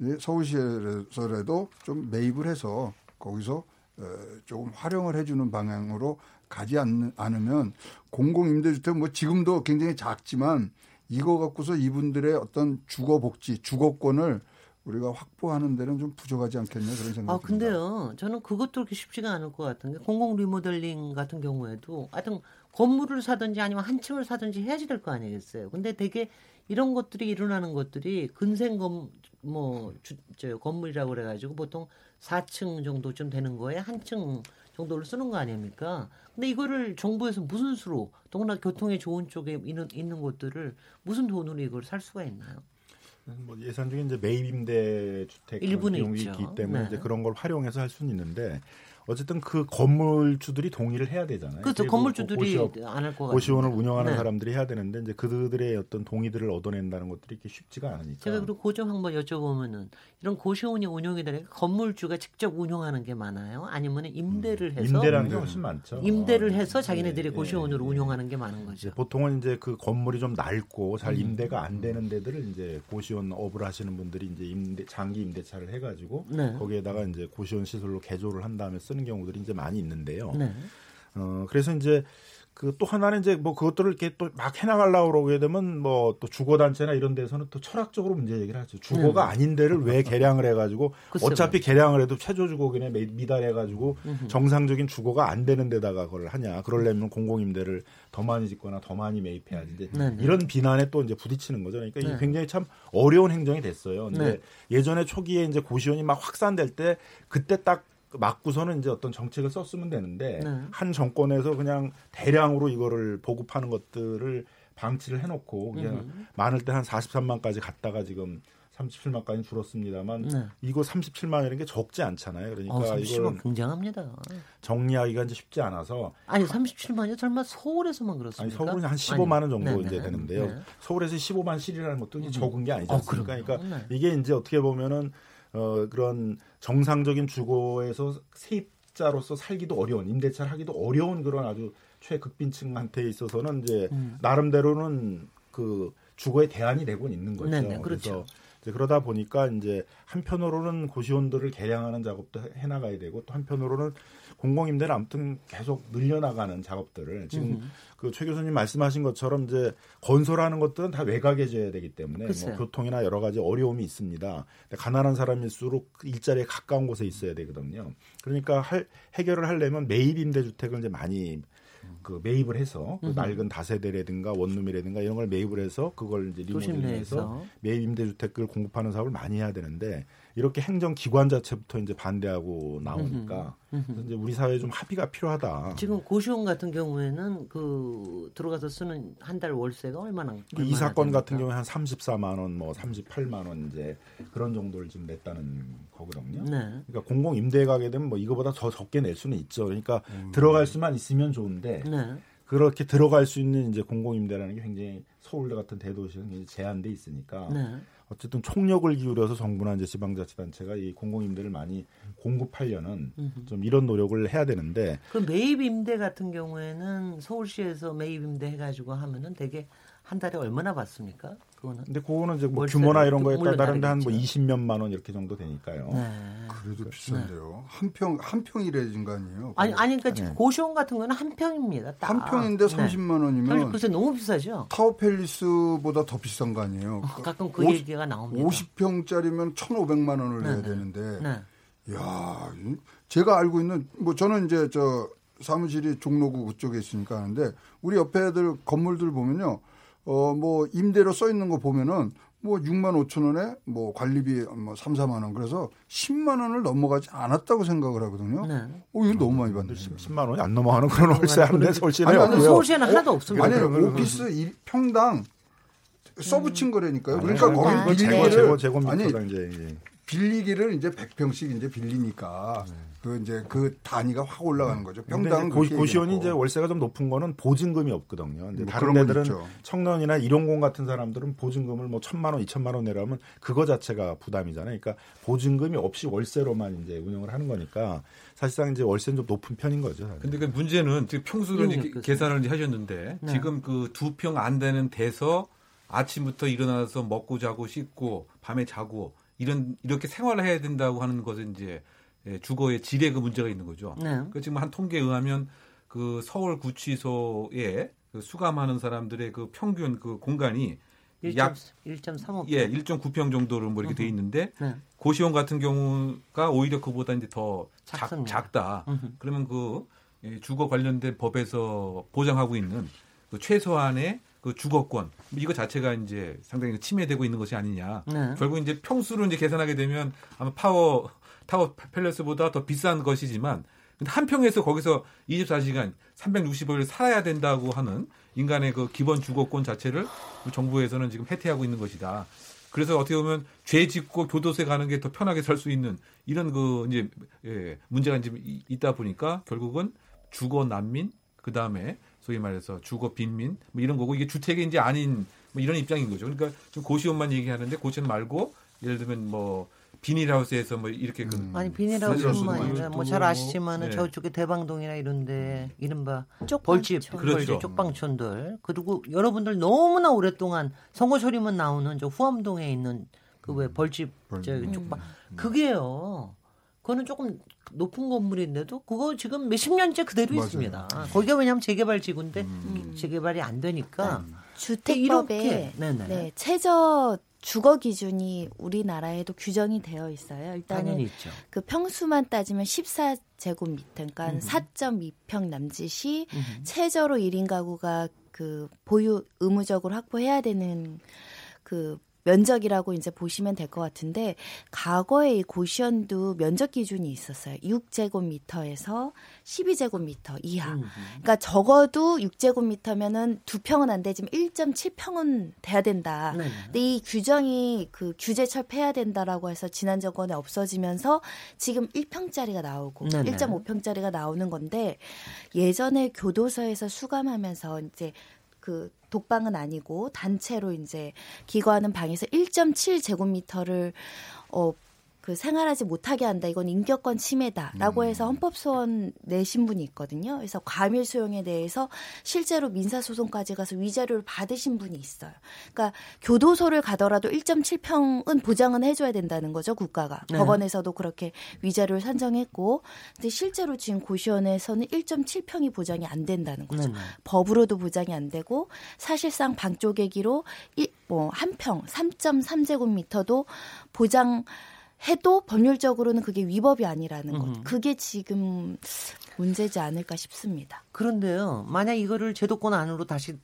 예, 서울시에서라도 좀 매입을 해서 거기서 어, 조금 활용을 해주는 방향으로 가지 않, 않으면 공공임대주택 뭐 지금도 굉장히 작지만 이거 갖고서 이분들의 어떤 주거 복지, 주거권을 우리가 확보하는 데는 좀 부족하지 않겠냐 그런 생각이
아,
듭니다.
근데요, 저는 그것도 그렇게 쉽지가 않을 것 같은 게, 공공 리모델링 같은 경우에도 하여튼 건물을 사든지 아니면 한 층을 사든지 해야지 될 거 아니겠어요. 근데 되게 이런 것들이 일어나는 것들이 근생 건, 뭐, 주, 저, 건물이라고 그래가지고 보통 4층 정도쯤 되는 거에 한 층 정도를 쓰는 거 아닙니까? 근데 이거를 정부에서 무슨 수로, 더구나 교통에 좋은 쪽에 있는, 있는 곳들을 무슨 돈으로 이걸 살 수가 있나요?
뭐 예산 중에 이제 매입 임대 주택 비용이
있죠.
있기 때문에
네.
이제 그런 걸 활용해서 할 수는 있는데 어쨌든 그 건물주들이 동의를 해야 되잖아요.
그렇죠. 건물주들이 안 할 것 같아요.
고시원을 운영하는
네.
사람들이 해야 되는데 이제 그들의 어떤 동의들을 얻어낸다는 것들이 이렇게 쉽지가 않으니까.
제가 그리고 고정 한번 여쭤보면은 이런 고시원이 운영이 되니까 건물주가 직접 운영하는 게 많아요? 아니면 임대를 해서
임대라는 게 훨씬 많죠.
임대를
어,
해서
예,
자기네들이
예,
고시원으로
예.
운영하는 게 많은
이제
거죠.
보통은 이제 그 건물이 좀 낡고
음.
잘 임대가 안 되는 데들을 이제 고시원 업을 하시는 분들이 이제 임대 장기 임대차를 해가지고
네.
거기에다가 이제 고시원 시설로 개조를 한 다음에 쓰는 경우들이 이제 많이 있는데요.
네.
어 그래서 이제 그 또 하나는 이제 뭐 그것들을 이렇게 또 막 해나가려고 그러게 되면 뭐 또 주거단체나 이런 데서는 또 철학적으로 문제 얘기를 하죠. 주거가 아닌 데를 왜 개량을 해가지고
네. 글쎄요.
어차피 개량을 해도 최저 주거기에 미달해가지고 정상적인 주거가 안 되는 데다가 그걸 하냐. 그러려면 공공임대를 더 많이 짓거나 더 많이 매입해야지. 이제
네, 네.
이런 비난에 또 이제 부딪히는 거죠. 그러니까 이게
네.
굉장히 참 어려운 행정이 됐어요. 근데
네.
예전에 초기에 이제 고시원이 막 확산될 때 그때 딱 맞고서는 이제 어떤 정책을 썼으면 되는데
네.
한 정권에서 그냥 대량으로 이거를 보급하는 것들을 방치를 해놓고 그냥 많을 때 한 43만까지 갔다가 지금 37만까지 줄었습니다만
네.
이거 37만이라는 게 적지 않잖아요. 그러니까
어, 30만
이걸
굉장합니다.
정리하기가 이제 쉽지 않아서
아니 37만이요? 설마 서울에서만
아니
그렇습니까?
서울은 한 15만 원 정도
아니,
이제. 되는데요.
네.
서울에서 15만 실이라는 것도 이제 적은 게 아니지
어,
않습니까?
그럼요.
그러니까
네.
이게 이제 어떻게 보면은 어 그런 정상적인 주거에서 세입자로서 살기도 어려운 임대차를 하기도 어려운 그런 아주 최극빈층한테 있어서는 이제
음.
나름대로는 그 주거의 대안이 되고 있는 거죠.
네네, 그렇죠.
그래서 그러다 보니까 이제 한편으로는 고시원들을 개량하는 작업도 해- 해나가야 되고 또 한편으로는 공공임대를 아무튼 계속 늘려나가는 작업들을 지금 그 최 교수님 말씀하신 것처럼 이제 건설하는 것들은 다 외곽에 지어야 되기 때문에. 뭐 교통이나 여러 가지 어려움이 있습니다. 가난한 사람일수록 일자리에 가까운 곳에 있어야 되거든요. 그러니까 할, 해결을 하려면 매입 임대주택을 이제 많이 그 매입을 해서 그 낡은 다세대라든가 원룸이라든가 이런 걸 매입을 해서 그걸 이제 리모델링해서. 매입 임대주택을 공급하는 사업을 많이 해야 되는데 이렇게 행정 기관 자체부터 이제 반대하고 나오니까 이제 우리 사회에 좀 합의가 필요하다.
지금 고시원 같은 경우에는 그 들어가서 쓰는 한 달 월세가 얼마나?
이
얼마나
사건
됩니까?
같은 경우에 한 34만 원, 뭐 38만 원 이제 그런 정도를 지금 냈다는 거거든요.
네.
그러니까 공공 임대에 가게 되면 뭐 이거보다 더 적게 낼 수는 있죠. 그러니까 들어갈 수만 있으면 좋은데
네.
그렇게 들어갈 수 있는 이제 공공 임대라는 게 굉장히 서울대 같은 대도시는 굉장히 제한돼 있으니까
네.
어쨌든 총력을 기울여서 정부나 이제 지방자치단체가 이 공공 임대를 많이 공급하려는 좀 이런 노력을 해야 되는데
그 매입 임대 같은 경우에는 서울시에서 매입 임대 해가지고 하면은 되게 한 달에 얼마나 받습니까? 그거는.
근데 그거는 이제 뭐 규모나 이런 거에
물론
따른데 한뭐
다르겠죠.
20몇만 원 이렇게 정도 되니까요.
네.
그래도 비싼데요. 한 평 한 평이래진 거 아니에요?
아니 아니 그러니까 지금 고시원 같은 거는 한 평입니다. 딱.
한 평인데
네.
30만 원이면
글쎄 너무 비싸죠.
타워 팰리스보다 더 비싼 거 아니에요?
가끔 그
오십-
얘기가 나옵니다.
50평짜리면 1,500만 원을
네,
내야
네.
되는데
네.
야, 이- 제가 알고 있는 뭐 저는 이제 저 사무실이 종로구 그쪽에 있으니까 하는데 우리 옆에 애들 건물들 보면요. 어 뭐 임대료 써 있는 거 보면은 뭐 6만 5천 원에 뭐 관리비 뭐 3, 4만 원 그래서 10만 원을 넘어가지 않았다고 생각을 하거든요.
네.
어, 이거 너무 많이 받네.
10만 원이 안 넘어가는 그런 월세 하는데 서울시내
아니, 아니.
서울시에는 하나도 없습니다.
아니 오피스 일- 평당 써붙인 거라니까요.
아니,
그러니까
아니,
거기
아니,
빌리기를
제거 제거
아니
미터당 이제 이제
빌리기를 이제 100평씩 이제 빌리니까 그 이제 그 단위가 확 올라가는 거죠.
이제 고,
그렇게
고시원이. 이제 월세가 좀 높은 거는 보증금이 없거든요. 근데
뭐
다른 데들은
있죠.
청년이나 일용공 같은 사람들은 보증금을 뭐 천만 원, 이천만 원 내라면 그거 자체가 부담이잖아요. 그러니까 보증금이 없이 월세로만 이제 운영을 하는 거니까 사실상 이제 월세는 좀 높은 편인 거죠. 사실.
근데 그 문제는 지금 평수를 이제
이용료
계산을 이제 하셨는데
네.
지금 그 두 평 안 되는 데서 아침부터 일어나서 먹고 자고 씻고 밤에 자고 이런 이렇게 생활을 해야 된다고 하는 것은 이제 예, 주거의 질의 그 문제가 있는 거죠.
네.
그 지금 한 통계에 의하면 그 서울 구치소에 그 수감하는 사람들의 그 평균 그 공간이 약
1.35.
예, 1.9평 정도로 뭐 이렇게 돼 있는데
네.
고시원 같은 경우가 오히려 그보다 이제 더 작.
작다.
그러면 그 예, 주거 관련된 법에서 보장하고 있는 그 최소한의 그 주거권 뭐 이거 자체가 이제 상당히 침해되고 있는 것이 아니냐.
네.
결국 이제 평수로 이제 계산하게 되면 아마 파워 타워팰리스보다 더 비싼 것이지만 한 평에서 거기서 24시간 365일 살아야 된다고 하는 인간의 그 기본 주거권 자체를 정부에서는 지금 해태하고 있는 것이다. 그래서 어떻게 보면 죄 짓고 교도소에 가는 게 더 편하게 살 수 있는 이런 그 이제 예, 문제가 이- 있다 보니까 결국은 주거 난민 그 다음에 소위 말해서 주거 빈민 뭐 이런 거고 이게 이제 아닌 뭐 이런 입장인 거죠. 그러니까 좀 고시원만 얘기하는데 고시원 말고 예를 들면 뭐 비닐하우스에서 뭐 이렇게 그
아니
사실
비닐하우스뿐만
수-
아니라 또뭐잘 아시지만은
네.
저쪽에 대방동이나 이런데 이른바. 벌집,
그렇죠.
쪽방촌들 그리고 여러분들 너무나 오랫동안 선거 소리만 나오는 저 후암동에 있는 그 왜 벌집 저 쪽방 그게요. 그거는 조금 높은 건물인데도 그거 지금 몇십 년째 그대로
맞아요.
있습니다. 거기가 왜냐하면 재개발 지구인데 재개발이 안 되니까
주택법에
이렇게, 네네.
네, 최저 주거 기준이 우리나라에도 규정이 되어 있어요. 일단은. 그 평수만 따지면 14 제곱미터, 그러니까
음.
4.2평 남짓이
음.
최저로 1인 가구가 그 보유 의무적으로 확보해야 되는 그 면적이라고 이제 보시면 될 것 같은데 과거에 이 고시원도 면적 기준이 있었어요. 6제곱미터에서 12제곱미터 이하.
음.
그러니까 적어도 6제곱미터면은 두 평은 안 되지만 1.7평은 돼야 된다.
네네.
근데 이 규정이 그 규제 철폐해야 된다라고 해서 지난 정권에 없어지면서 지금 1평짜리가 나오고
네네.
1.5평짜리가 나오는 건데 예전에 교도소에서 수감하면서 이제 그 독방은 아니고 단체로 이제 기거하는 방에서 1.7 제곱미터를 어 그 생활하지 못하게 한다. 이건 인격권 침해다라고 해서 헌법 소원 내신 분이 있거든요. 그래서 과밀 수용에 대해서 실제로 민사 소송까지 가서 위자료를 받으신 분이 있어요. 그러니까 교도소를 가더라도 1.7평은 보장은 해줘야 된다는 거죠 국가가.
네.
법원에서도 그렇게 위자료를 산정했고, 근데 실제로 지금 고시원에서는 1.7평이 보장이 안 된다는 거죠.
네네.
법으로도 보장이 안 되고 사실상 방 쪼개기로 뭐한 평 3.3제곱미터도 보장 해도 법률적으로는 그게 위법이 아니라는 것.
음흠.
그게 지금 문제지 않을까 싶습니다.
그런데요, 만약 이거를 제도권 안으로 다시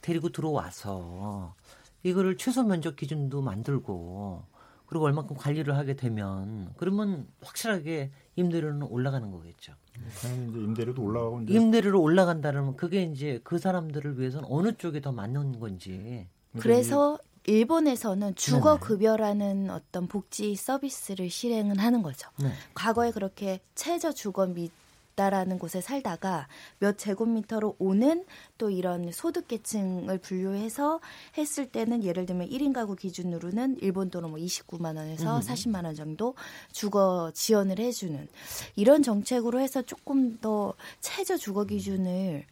데리고 들어와서 이거를 최소 면적 기준도 만들고 그리고 얼마큼 관리를 하게 되면 그러면 확실하게 임대료는 올라가는 거겠죠.
당연히 이제 임대료도 올라가고 이제
임대료로 올라간다면 그게 이제 그 사람들을 위해서는 어느 쪽이 더 맞는 건지.
그래서 일본에서는 주거
네네.
급여라는 어떤 복지 서비스를 실행은 하는 거죠.
네.
과거에 그렇게 최저 주거 미다라는 곳에 살다가 몇 제곱미터로 오는 또 이런 소득계층을 분류해서 했을 때는 예를 들면 1인 가구 기준으로는 일본 돈으로 뭐 29만 원에서 40만 원 정도 주거 지원을 해주는 이런 정책으로 해서 조금 더 최저 주거 기준을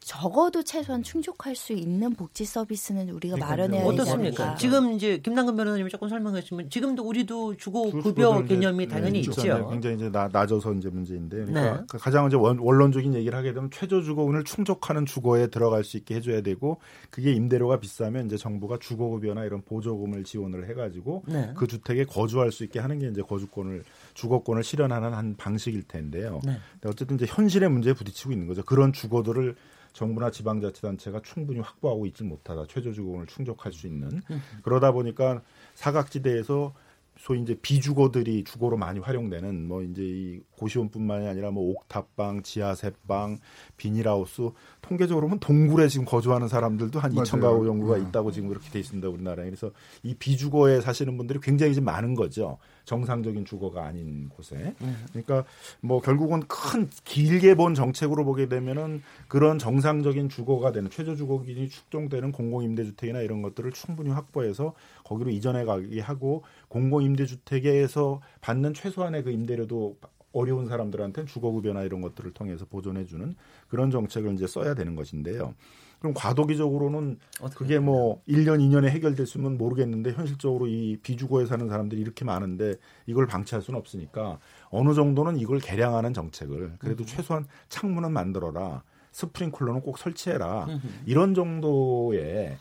적어도 최소한 충족할 수 있는 복지 서비스는 우리가 마련해야 되지
어떻습니까? 지금 이제 김남근 변호사님이 조금 설명하시면 지금도 우리도 주거 급여
주거를 이제,
개념이 당연히
네,
있죠.
굉장히 이제 나, 낮아서 이제 문제인데 그러니까
네.
그 가장 이제 원, 원론적인 얘기를 하게 되면 최저 주거금을 충족하는 주거에 들어갈 수 있게 해줘야 되고 그게 임대료가 비싸면 이제 정부가 주거 급여나 이런 보조금을 지원을 해가지고
네.
그 주택에 거주할 수 있게 하는 게 이제 거주권을 주거권을 실현하는 한 방식일 텐데요.
네.
어쨌든 이제 현실의 문제에 부딪히고 있는 거죠. 그런 주거들을 정부나 지방자치단체가 충분히 확보하고 있지 못하다. 최저주거금을 충족할 수 있는 그러다 보니까 사각지대에서 소위 이제 비주거들이 주거로 많이 활용되는 뭐 이제 이 고시원뿐만이 아니라 뭐 옥탑방, 지하셋방, 비닐하우스 통계적으로 보면 동굴에 지금 거주하는 사람들도 한
맞아요.
2천 가구 정도가
음.
있다고 지금 그렇게 돼 있습니다 우리나라에 그래서 이 비주거에 사시는 분들이 굉장히 지금 많은 거죠 정상적인 주거가 아닌 곳에 그러니까 뭐 결국은 큰 길게 본 정책으로 보게 되면은 그런 정상적인 주거가 되는 최저 주거 기준이 축정되는 공공 임대주택이나 이런 것들을 충분히 확보해서 거기로 이전해 가게 하고 공공 임대주택에서 받는 최소한의 그 임대료도 어려운 사람들한테는 주거급여나 이런 것들을 통해서 보존해주는 그런 정책을 이제 써야 되는 것인데요. 그럼 과도기적으로는 그게 뭐 1년, 2년에 해결됐으면 모르겠는데 현실적으로 이 비주거에 사는 사람들이 이렇게 많은데 이걸 방치할 수는 없으니까 어느 정도는 이걸 개량하는 정책을 그래도 최소한 창문은 만들어라. 스프링클러는 꼭 설치해라. 이런 정도의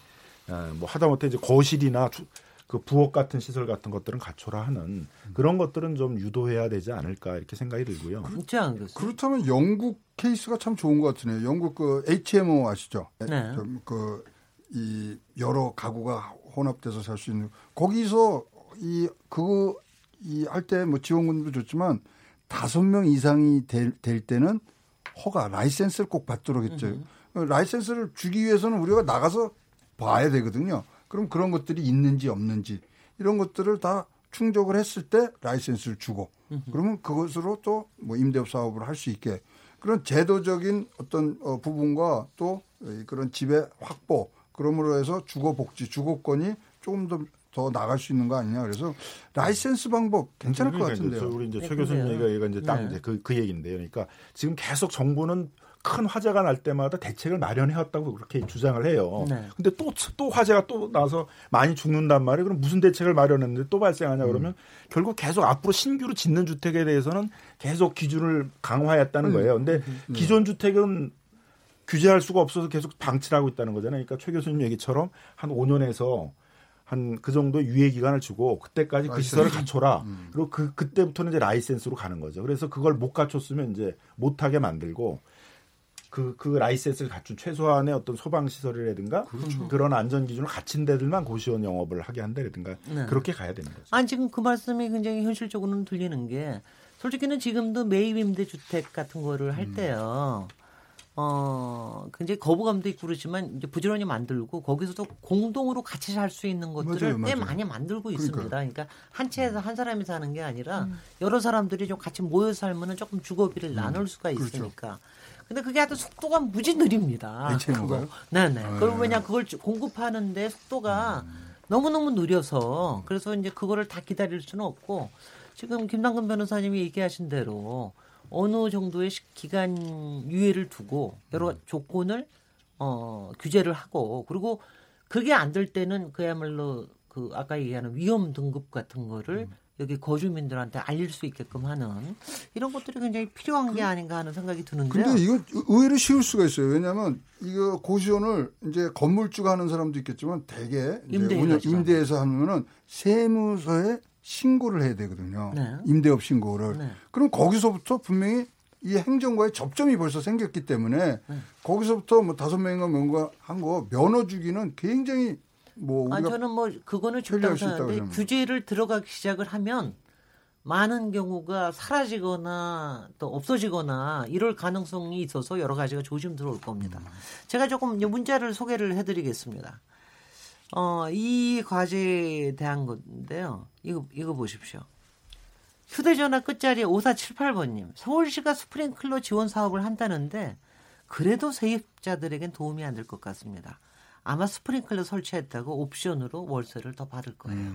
어, 뭐 하다못해 이제 거실이나 주- 그 부엌 같은 시설 같은 것들은 갖춰라 하는 그런 것들은 좀 유도해야 되지 않을까 이렇게 생각이 들고요.
그렇지 않겠어요?
그렇다면 영국 케이스가 참 좋은 것 같으네요. 영국 그 HMO 아시죠?
네.
그이 여러 가구가 혼합돼서 살 수 있는 거기서 이 그거 이 할 때 뭐 지원금도 좋지만 다섯 명 이상이 될, 될 때는 허가 라이센스를 꼭 받도록 했죠. 라이센스를 주기 위해서는 우리가 나가서 봐야 되거든요. 그럼 그런 것들이 있는지 없는지 이런 것들을 다 충족을 했을 때 라이센스를 주고 그러면 그것으로 또 뭐 임대업 사업을 할 수 있게 그런 제도적인 어떤 어, 부분과 또이 그런 집의 확보 그러므로 해서 주거 복지 주거권이 조금 더 더 나갈 수 있는 거 아니냐 그래서 라이센스 방법 괜찮을 것 같은데요.
우리 이제
네,
최 교수님. 얘기가 이제 딱
네.
이제 그, 그 얘기인데요. 그러니까 지금 계속 정부는 큰 화재가 날 때마다 대책을 마련해왔다고 그렇게 주장을 해요.
네.
근데 또, 또 화재가 또 나서 많이 죽는단 말이에요. 그럼 무슨 대책을 마련했는데 또 발생하냐
음.
그러면 결국 계속 앞으로 신규로 짓는 주택에 대해서는 계속 기준을 강화했다는 거예요. 근데
음.
기존 주택은 규제할 수가 없어서 계속 방치를 하고 있다는 거잖아요. 그러니까 최 교수님 얘기처럼 한 5년에서 한 그 정도 유예 기간을 주고 그때까지 그 시설을 갖춰라. 그리고 그 그때부터는 이제 라이센스로 가는 거죠. 그래서 그걸 못 갖췄으면 이제 못 하게 만들고 그, 그 라이센스를 갖춘 최소한의 어떤 소방 시설이라든가 그런 안전 기준을 갖춘 데들만 고시원 영업을 하게 한다든가
네.
그렇게 가야 되는 거죠.
아니 지금 그 말씀이 굉장히 현실적으로는 들리는 게 솔직히는 지금도 매입 임대 주택 같은 거를
음.
할 때요. 어, 굉장히 거부감도 있고 그렇지만 이제 부지런히 만들고 거기서도 공동으로 같이 살 수 있는 것들을
맞아요,
꽤
맞아요.
많이 만들고
그러니까요.
있습니다. 그러니까 한 채에서 한 사람이 사는 게 아니라
음.
여러 사람들이 좀 같이 모여 살면은 조금
음.
주거비를 나눌 수가
그렇죠.
있으니까. 근데 그게 하여튼 속도가 무지 느립니다.
가요?
그거. 네네. 그리고 왜냐 그걸 주- 공급하는데 속도가 너무너무 느려서 그래서 이제 그거를 다 기다릴 수는 없고 지금 김남근 변호사님이 얘기하신 대로 어느 정도의 시- 기간 유예를 두고 여러 조건을 어 규제를 하고 그리고 그게 안 될 때는 그야말로 그 아까 얘기하는 위험 등급 같은 거를 여기 거주민들한테 알릴 수 있게끔 하는 이런 것들이 굉장히 필요한 게 아닌가 하는 생각이 드는데요.
근데 이거 의외로 쉬울 수가 있어요. 왜냐하면 이거 고시원을 이제 건물주가 하는 사람도 있겠지만 대개.
임대
해서 하면은 세무서에 신고를 해야 되거든요.
네.
임대업 신고를.
네.
그럼 거기서부터 분명히 이 행정과의 접점이 벌써 생겼기 때문에
네.
거기서부터 뭐 다섯 명인가 뭔가 한 거 면허 주기는 굉장히 뭐
아 저는 뭐 그거는 생각하는데
생각합니다.
규제를 들어가기 시작을 하면 많은 경우가 사라지거나 또 없어지거나 이럴 가능성이 있어서 여러 가지가 조심스러울 겁니다. 제가 조금 문자를 소개를 해드리겠습니다. 어, 이 과제에 대한 건데요. 이거, 이거 보십시오. 휴대전화 끝자리 5478번님. 서울시가 스프링클러 지원 사업을 한다는데 그래도 세입자들에겐 도움이 안 될 것 같습니다. 아마 스프링클러 설치했다고 옵션으로 월세를 더 받을 거예요.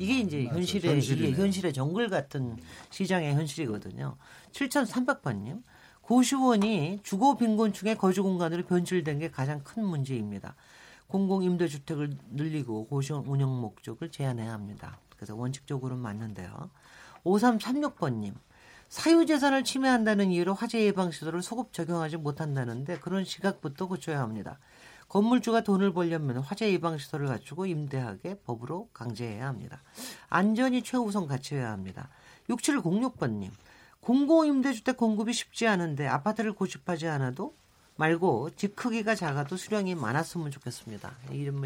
이게 이제 현실의
현실이네요.
이게 현실의 정글 같은 시장의 현실이거든요. 7300번님. 고시원이 주거 빈곤층의 거주 공간으로 변질된 게 가장 큰 문제입니다. 공공 임대주택을 늘리고 고시원 운영 목적을 제한해야 합니다. 그래서 원칙적으로는 맞는데요. 5336번님. 사유재산을 침해한다는 이유로 화재 예방 시설을 소급 적용하지 못한다는데 그런 시각부터 고쳐야 합니다. 건물주가 돈을 벌려면 화재 예방 시설을 갖추고 임대하게 법으로 강제해야 합니다. 안전이 최우선 가치여야 합니다. 6706번님. 공공임대주택 공급이 쉽지 않은데 아파트를 고집하지 않아도 말고 집 크기가 작아도 수량이 많았으면 좋겠습니다. 이런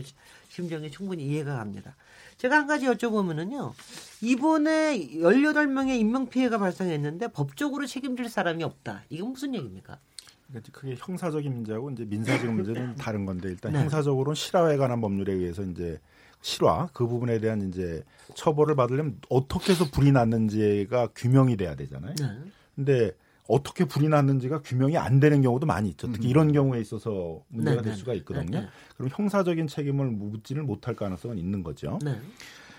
심정이 충분히 이해가 갑니다. 제가 한 가지 여쭤보면은요. 이번에 18명의 인명피해가 발생했는데 법적으로 책임질 사람이 없다. 이건 무슨 얘기입니까?
그러니까 크게 형사적인 문제하고 이제 민사적인 문제는 다른 건데 일단 네. 형사적으로는 실화에 관한 법률에 의해서 이제 실화 그 부분에 대한 이제 처벌을 받으려면 어떻게 해서 불이 났는지가 규명이 돼야 되잖아요. 네. 근데 어떻게 불이 났는지가 규명이 안 되는 경우도 많이 있죠. 특히 음. 이런 경우에 있어서 문제가 네, 될 네. 수가 있거든요. 네, 그럼 형사적인 책임을 묻지를 못할 가능성은 있는 거죠.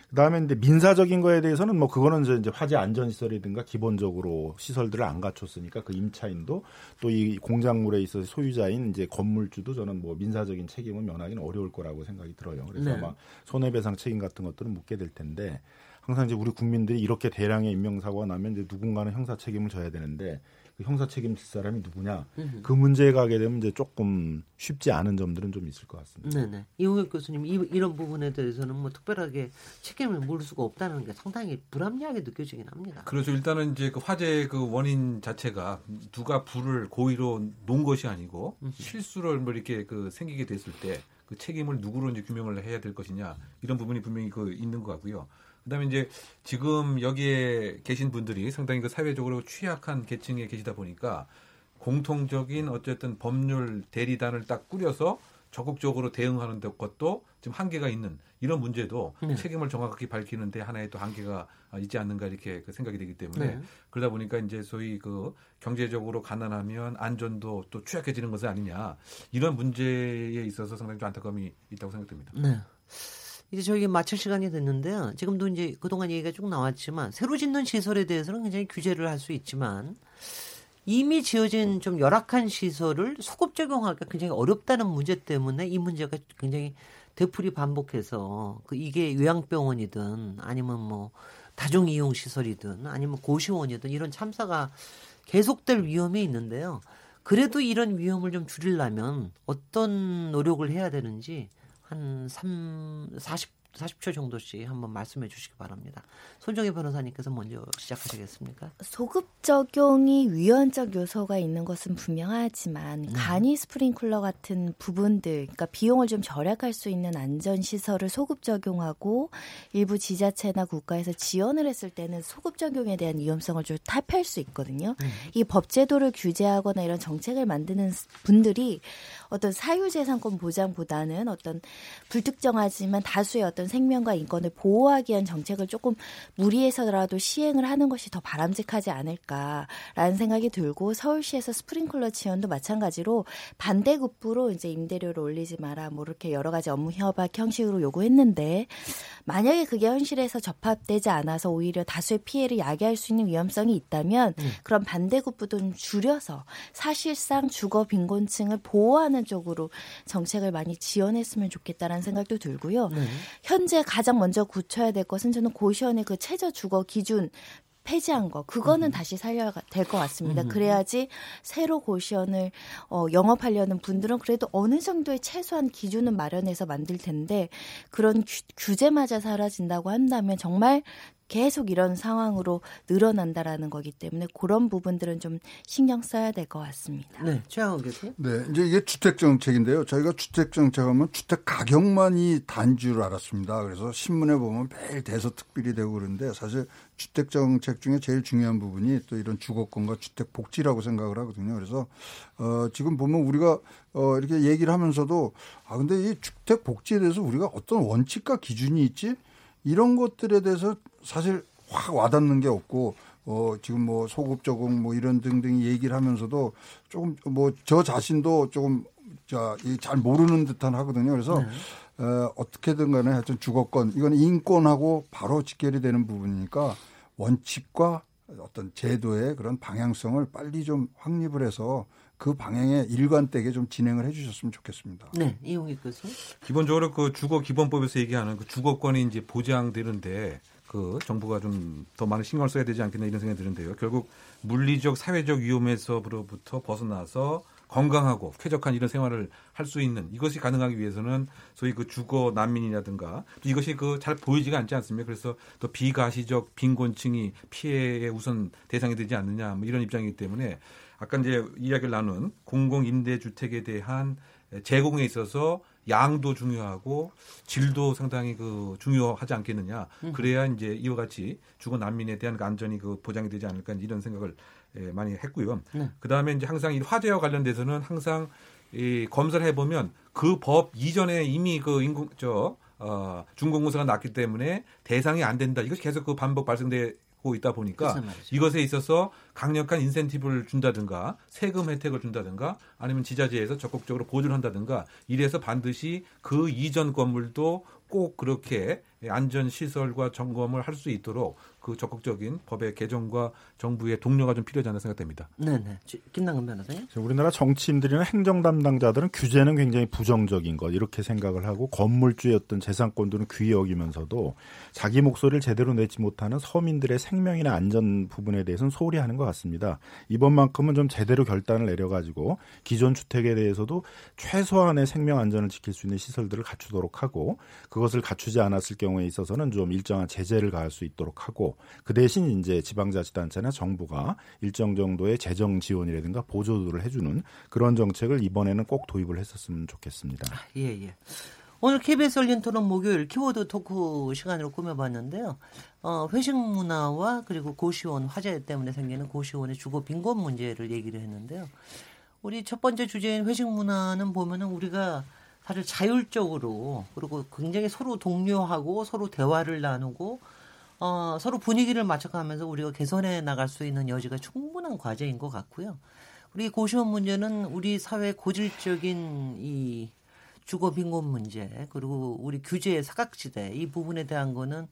그다음에 이제 민사적인 거에 대해서는 뭐 그거는 이제 화재 안전 시설이든가 기본적으로 시설들을 안 갖췄으니까 그 임차인도 또 이 공작물에 있어서 소유자인 이제 건물주도 저는 뭐 민사적인 책임을 면하기는 어려울 거라고 생각이 들어요. 그래서 네. 아마 손해배상 책임 같은 것들은 묻게 될 텐데 항상 이제 우리 국민들이 이렇게 대량의 인명사고가 나면 이제 누군가는 형사 책임을 져야 되는데 그 형사 책임질 사람이 누구냐 음흠. 그 문제에 가게 되면 이제 조금 쉽지 않은 점들은 좀 있을 것 같습니다.
네네. 이홍혁 교수님 이, 런 부분에 대해서는 뭐 특별하게 책임을 물을 수가 없다는 게 상당히 불합리하게 느껴지긴 합니다.
그렇죠. 일단은 이제 그 화재 그 원인 자체가 누가 불을 고의로 놓은 것이 아니고 음흠. 실수를 뭐 이렇게 그 생기게 됐을 때 그 책임을 누구로 이제 규명을 해야 될 것이냐 이런 부분이 분명히 그 있는 것 같고요. 그다음에 이제 지금 여기에 계신 분들이 상당히 그 사회적으로 취약한 계층에 계시다 보니까 공통적인 어쨌든 법률 대리단을 딱 꾸려서 적극적으로 대응하는 것도 지금 한계가 있는 이런 문제도 네. 책임을 정확하게 밝히는데 하나의 또 한계가 있지 않는가 이렇게 그 생각이 되기 때문에 네. 그러다 보니까 이제 소위 그 경제적으로 가난하면 안전도 또 취약해지는 것이 아니냐 이런 문제에 있어서 상당히 좀 안타까움이 있다고 생각됩니다.
네. 이제 저희가 마칠 시간이 됐는데요. 지금도 이제 그동안 얘기가 쭉 나왔지만 새로 짓는 시설에 대해서는 굉장히 규제를 할 수 있지만 이미 지어진 좀 열악한 시설을 소급 적용하기가 굉장히 어렵다는 문제 때문에 이 문제가 굉장히 되풀이 반복해서 그 이게 요양병원이든 아니면 뭐 다중 이용 시설이든 아니면 고시원이든 이런 참사가 계속될 위험이 있는데요. 그래도 이런 위험을 좀 줄이려면 어떤 노력을 해야 되는지 한 3, 40, 40초 정도씩 한번 말씀해 주시기 바랍니다. 손정혜 변호사님께서 먼저 시작하시겠습니까?
소급 적용이 위헌적 요소가 있는 것은 분명하지만 음. 간이 스프링클러 같은 부분들, 그러니까 비용을 좀 절약할 수 있는 안전 시설을 소급 적용하고 일부 지자체나 국가에서 지원을 했을 때는 소급 적용에 대한 위험성을 좀 탑할 수 있거든요. 음. 이 법 제도를 규제하거나 이런 정책을 만드는 분들이 어떤 사유재산권 보장보다는 어떤 불특정하지만 다수의 어떤 생명과 인권을 보호하기 위한 정책을 조금 무리해서라도 시행을 하는 것이 더 바람직하지 않을까라는 생각이 들고 서울시에서 스프링클러 지원도 마찬가지로 반대급부로 이제 임대료를 올리지 마라 뭐 이렇게 여러 가지 업무 협약 형식으로 요구했는데 만약에 그게 현실에서 접합되지 않아서 오히려 다수의 피해를 야기할 수 있는 위험성이 있다면 음. 그런 반대급부도 좀 줄여서 사실상 주거 빈곤층을 보호하는 쪽으로 정책을 많이 지원했으면 좋겠다라는 생각도 들고요. 네. 현재 가장 먼저 굳혀야 될 것은 저는 고시원의 그 최저 주거 기준 폐지한 거 그거는 음. 다시 살려야 될 것 같습니다. 음. 그래야지 새로 고시원을 어, 영업하려는 분들은 그래도 어느 정도의 최소한 기준은 마련해서 만들 텐데 그런 규, 규제마저 사라진다고 한다면 정말 계속 이런 상황으로 늘어난다라는 거기 때문에 그런 부분들은 좀 신경 써야 될 것 같습니다.
네, 최양호 교수.
네, 이제 이게 주택 정책인데요. 저희가 주택 정책하면 주택 가격만이 단줄 알았습니다. 그래서 신문에 보면 매일 대서특필이 되고 그러는데 사실 주택 정책 중에 제일 중요한 부분이 또 이런 주거권과 주택 복지라고 생각을 하거든요. 그래서 어 지금 보면 우리가 어 이렇게 얘기를 하면서도 아 근데 이 주택 복지에 대해서 우리가 어떤 원칙과 기준이 있지? 이런 것들에 대해서 사실 확 와닿는 게 없고 어 지금 뭐 소급 적응 뭐 이런 등등 얘기를 하면서도 조금 뭐 저 자신도 조금 자잘 모르는 듯한 하거든요. 그래서 네. 어, 어떻게든 간에 하여튼 주거권 이건 인권하고 바로 직결이 되는 부분이니까 원칙과 어떤 제도의 그런 방향성을 빨리 좀 확립을 해서 그 방향에 일관되게 좀 진행을 해주셨으면 좋겠습니다.
네, 이용익 교수.
기본적으로 그 주거 기본법에서 얘기하는 그 주거권이 이제 보장되는데 그 정부가 좀 더 많은 신경을 써야 되지 않겠나 이런 생각이 드는데요. 결국 물리적 사회적 위험에서부터 벗어나서 건강하고 쾌적한 이런 생활을 할 수 있는 이것이 가능하기 위해서는 소위 그 주거 난민이라든가 이것이 그 잘 보이지가 않지 않습니까? 그래서 또 비가시적 빈곤층이 피해의 우선 대상이 되지 않느냐 뭐 이런 입장이기 때문에 아까 이제 이야기를 나눈 공공 임대 주택에 대한 제공에 있어서 양도 중요하고 질도 상당히 그 중요하지 않겠느냐. 그래야 이제 이와 같이 주거 난민에 대한 그 안전이 그 보장이 되지 않을까 이런 생각을 예, 많이 했고요.
네.
그 다음에 이제 항상 이 화재와 관련돼서는 항상 이 검사를 해 보면 그 법 이전에 이미 그 인공 저 어, 중공무사가 났기 때문에 대상이 안 된다. 이것이 계속 그 반복 발생 되고 있다 보니까. 이것에 있어서 강력한 인센티브를 준다든가 세금 혜택을 준다든가 아니면 지자체에서 적극적으로 보조를 한다든가 이래서 반드시 그 이전 건물도 꼭 그렇게 안전 시설과 점검을 할 수 있도록 그 적극적인 법의 개정과 정부의 독려가 좀 필요하지 않나 생각됩니다.
네, 네. 지- 김남근 변호사님.
우리나라 정치인들이나 행정 담당자들은 규제는 굉장히 부정적인 것 이렇게 생각을 하고 건물주의 어떤 재산권들은 귀히 여기면서도 자기 목소리를 제대로 내지 못하는 서민들의 생명이나 안전 부분에 대해서는 소홀히 하는 것 같습니다. 이번만큼은 좀 제대로 결단을 내려가지고 기존 주택에 대해서도 최소한의 생명 안전을 지킬 수 있는 시설들을 갖추도록 하고 그 것을 갖추지 않았을 경우에 있어서는 좀 일정한 제재를 가할 수 있도록 하고 그 대신 이제 지방자치단체나 정부가 일정 정도의 재정 지원이라든가 보조를 해주는 그런 정책을 이번에는 꼭 도입을 했었으면 좋겠습니다.
예, 예. 오늘 KBS 열린 토론 목요일 키워드 토크 시간으로 꾸며봤는데요. 어, 회식 문화와 그리고 고시원 화재 때문에 생기는 고시원의 주거 빈곤 문제를 얘기를 했는데요. 우리 첫 번째 주제인 회식 문화는 보면은 우리가 사실 자율적으로 그리고 굉장히 서로 독려하고 서로 대화를 나누고 어, 서로 분위기를 맞춰가면서 우리가 개선해 나갈 수 있는 여지가 충분한 과제인 것 같고요. 우리 고시원 문제는 우리 사회 고질적인 이 주거 빈곤 문제 그리고 우리 규제의 사각지대 이 부분에 대한 거는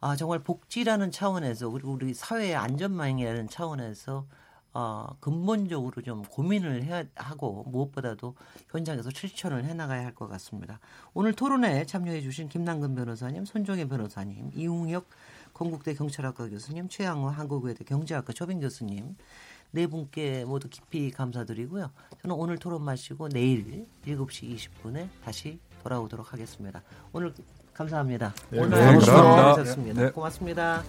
아 정말 복지라는 차원에서 그리고 우리 사회의 안전망이라는 차원에서 어, 근본적으로 좀 고민을 해야 하고 무엇보다도 현장에서 실천을 해나가야 할 것 같습니다. 오늘 토론에 참여해 주신 김남근 변호사님, 손종혜 변호사님, 이웅혁 건국대 경찰학과 교수님, 최양호 한국외대 경제학과 조빈 교수님 네 분께 모두 깊이 감사드리고요. 저는 오늘 토론 마치고 내일 7시 20분에 다시 돌아오도록 하겠습니다. 오늘 감사합니다.
네,
오늘
감사합니다.
수고하셨습니다.
네.
고맙습니다.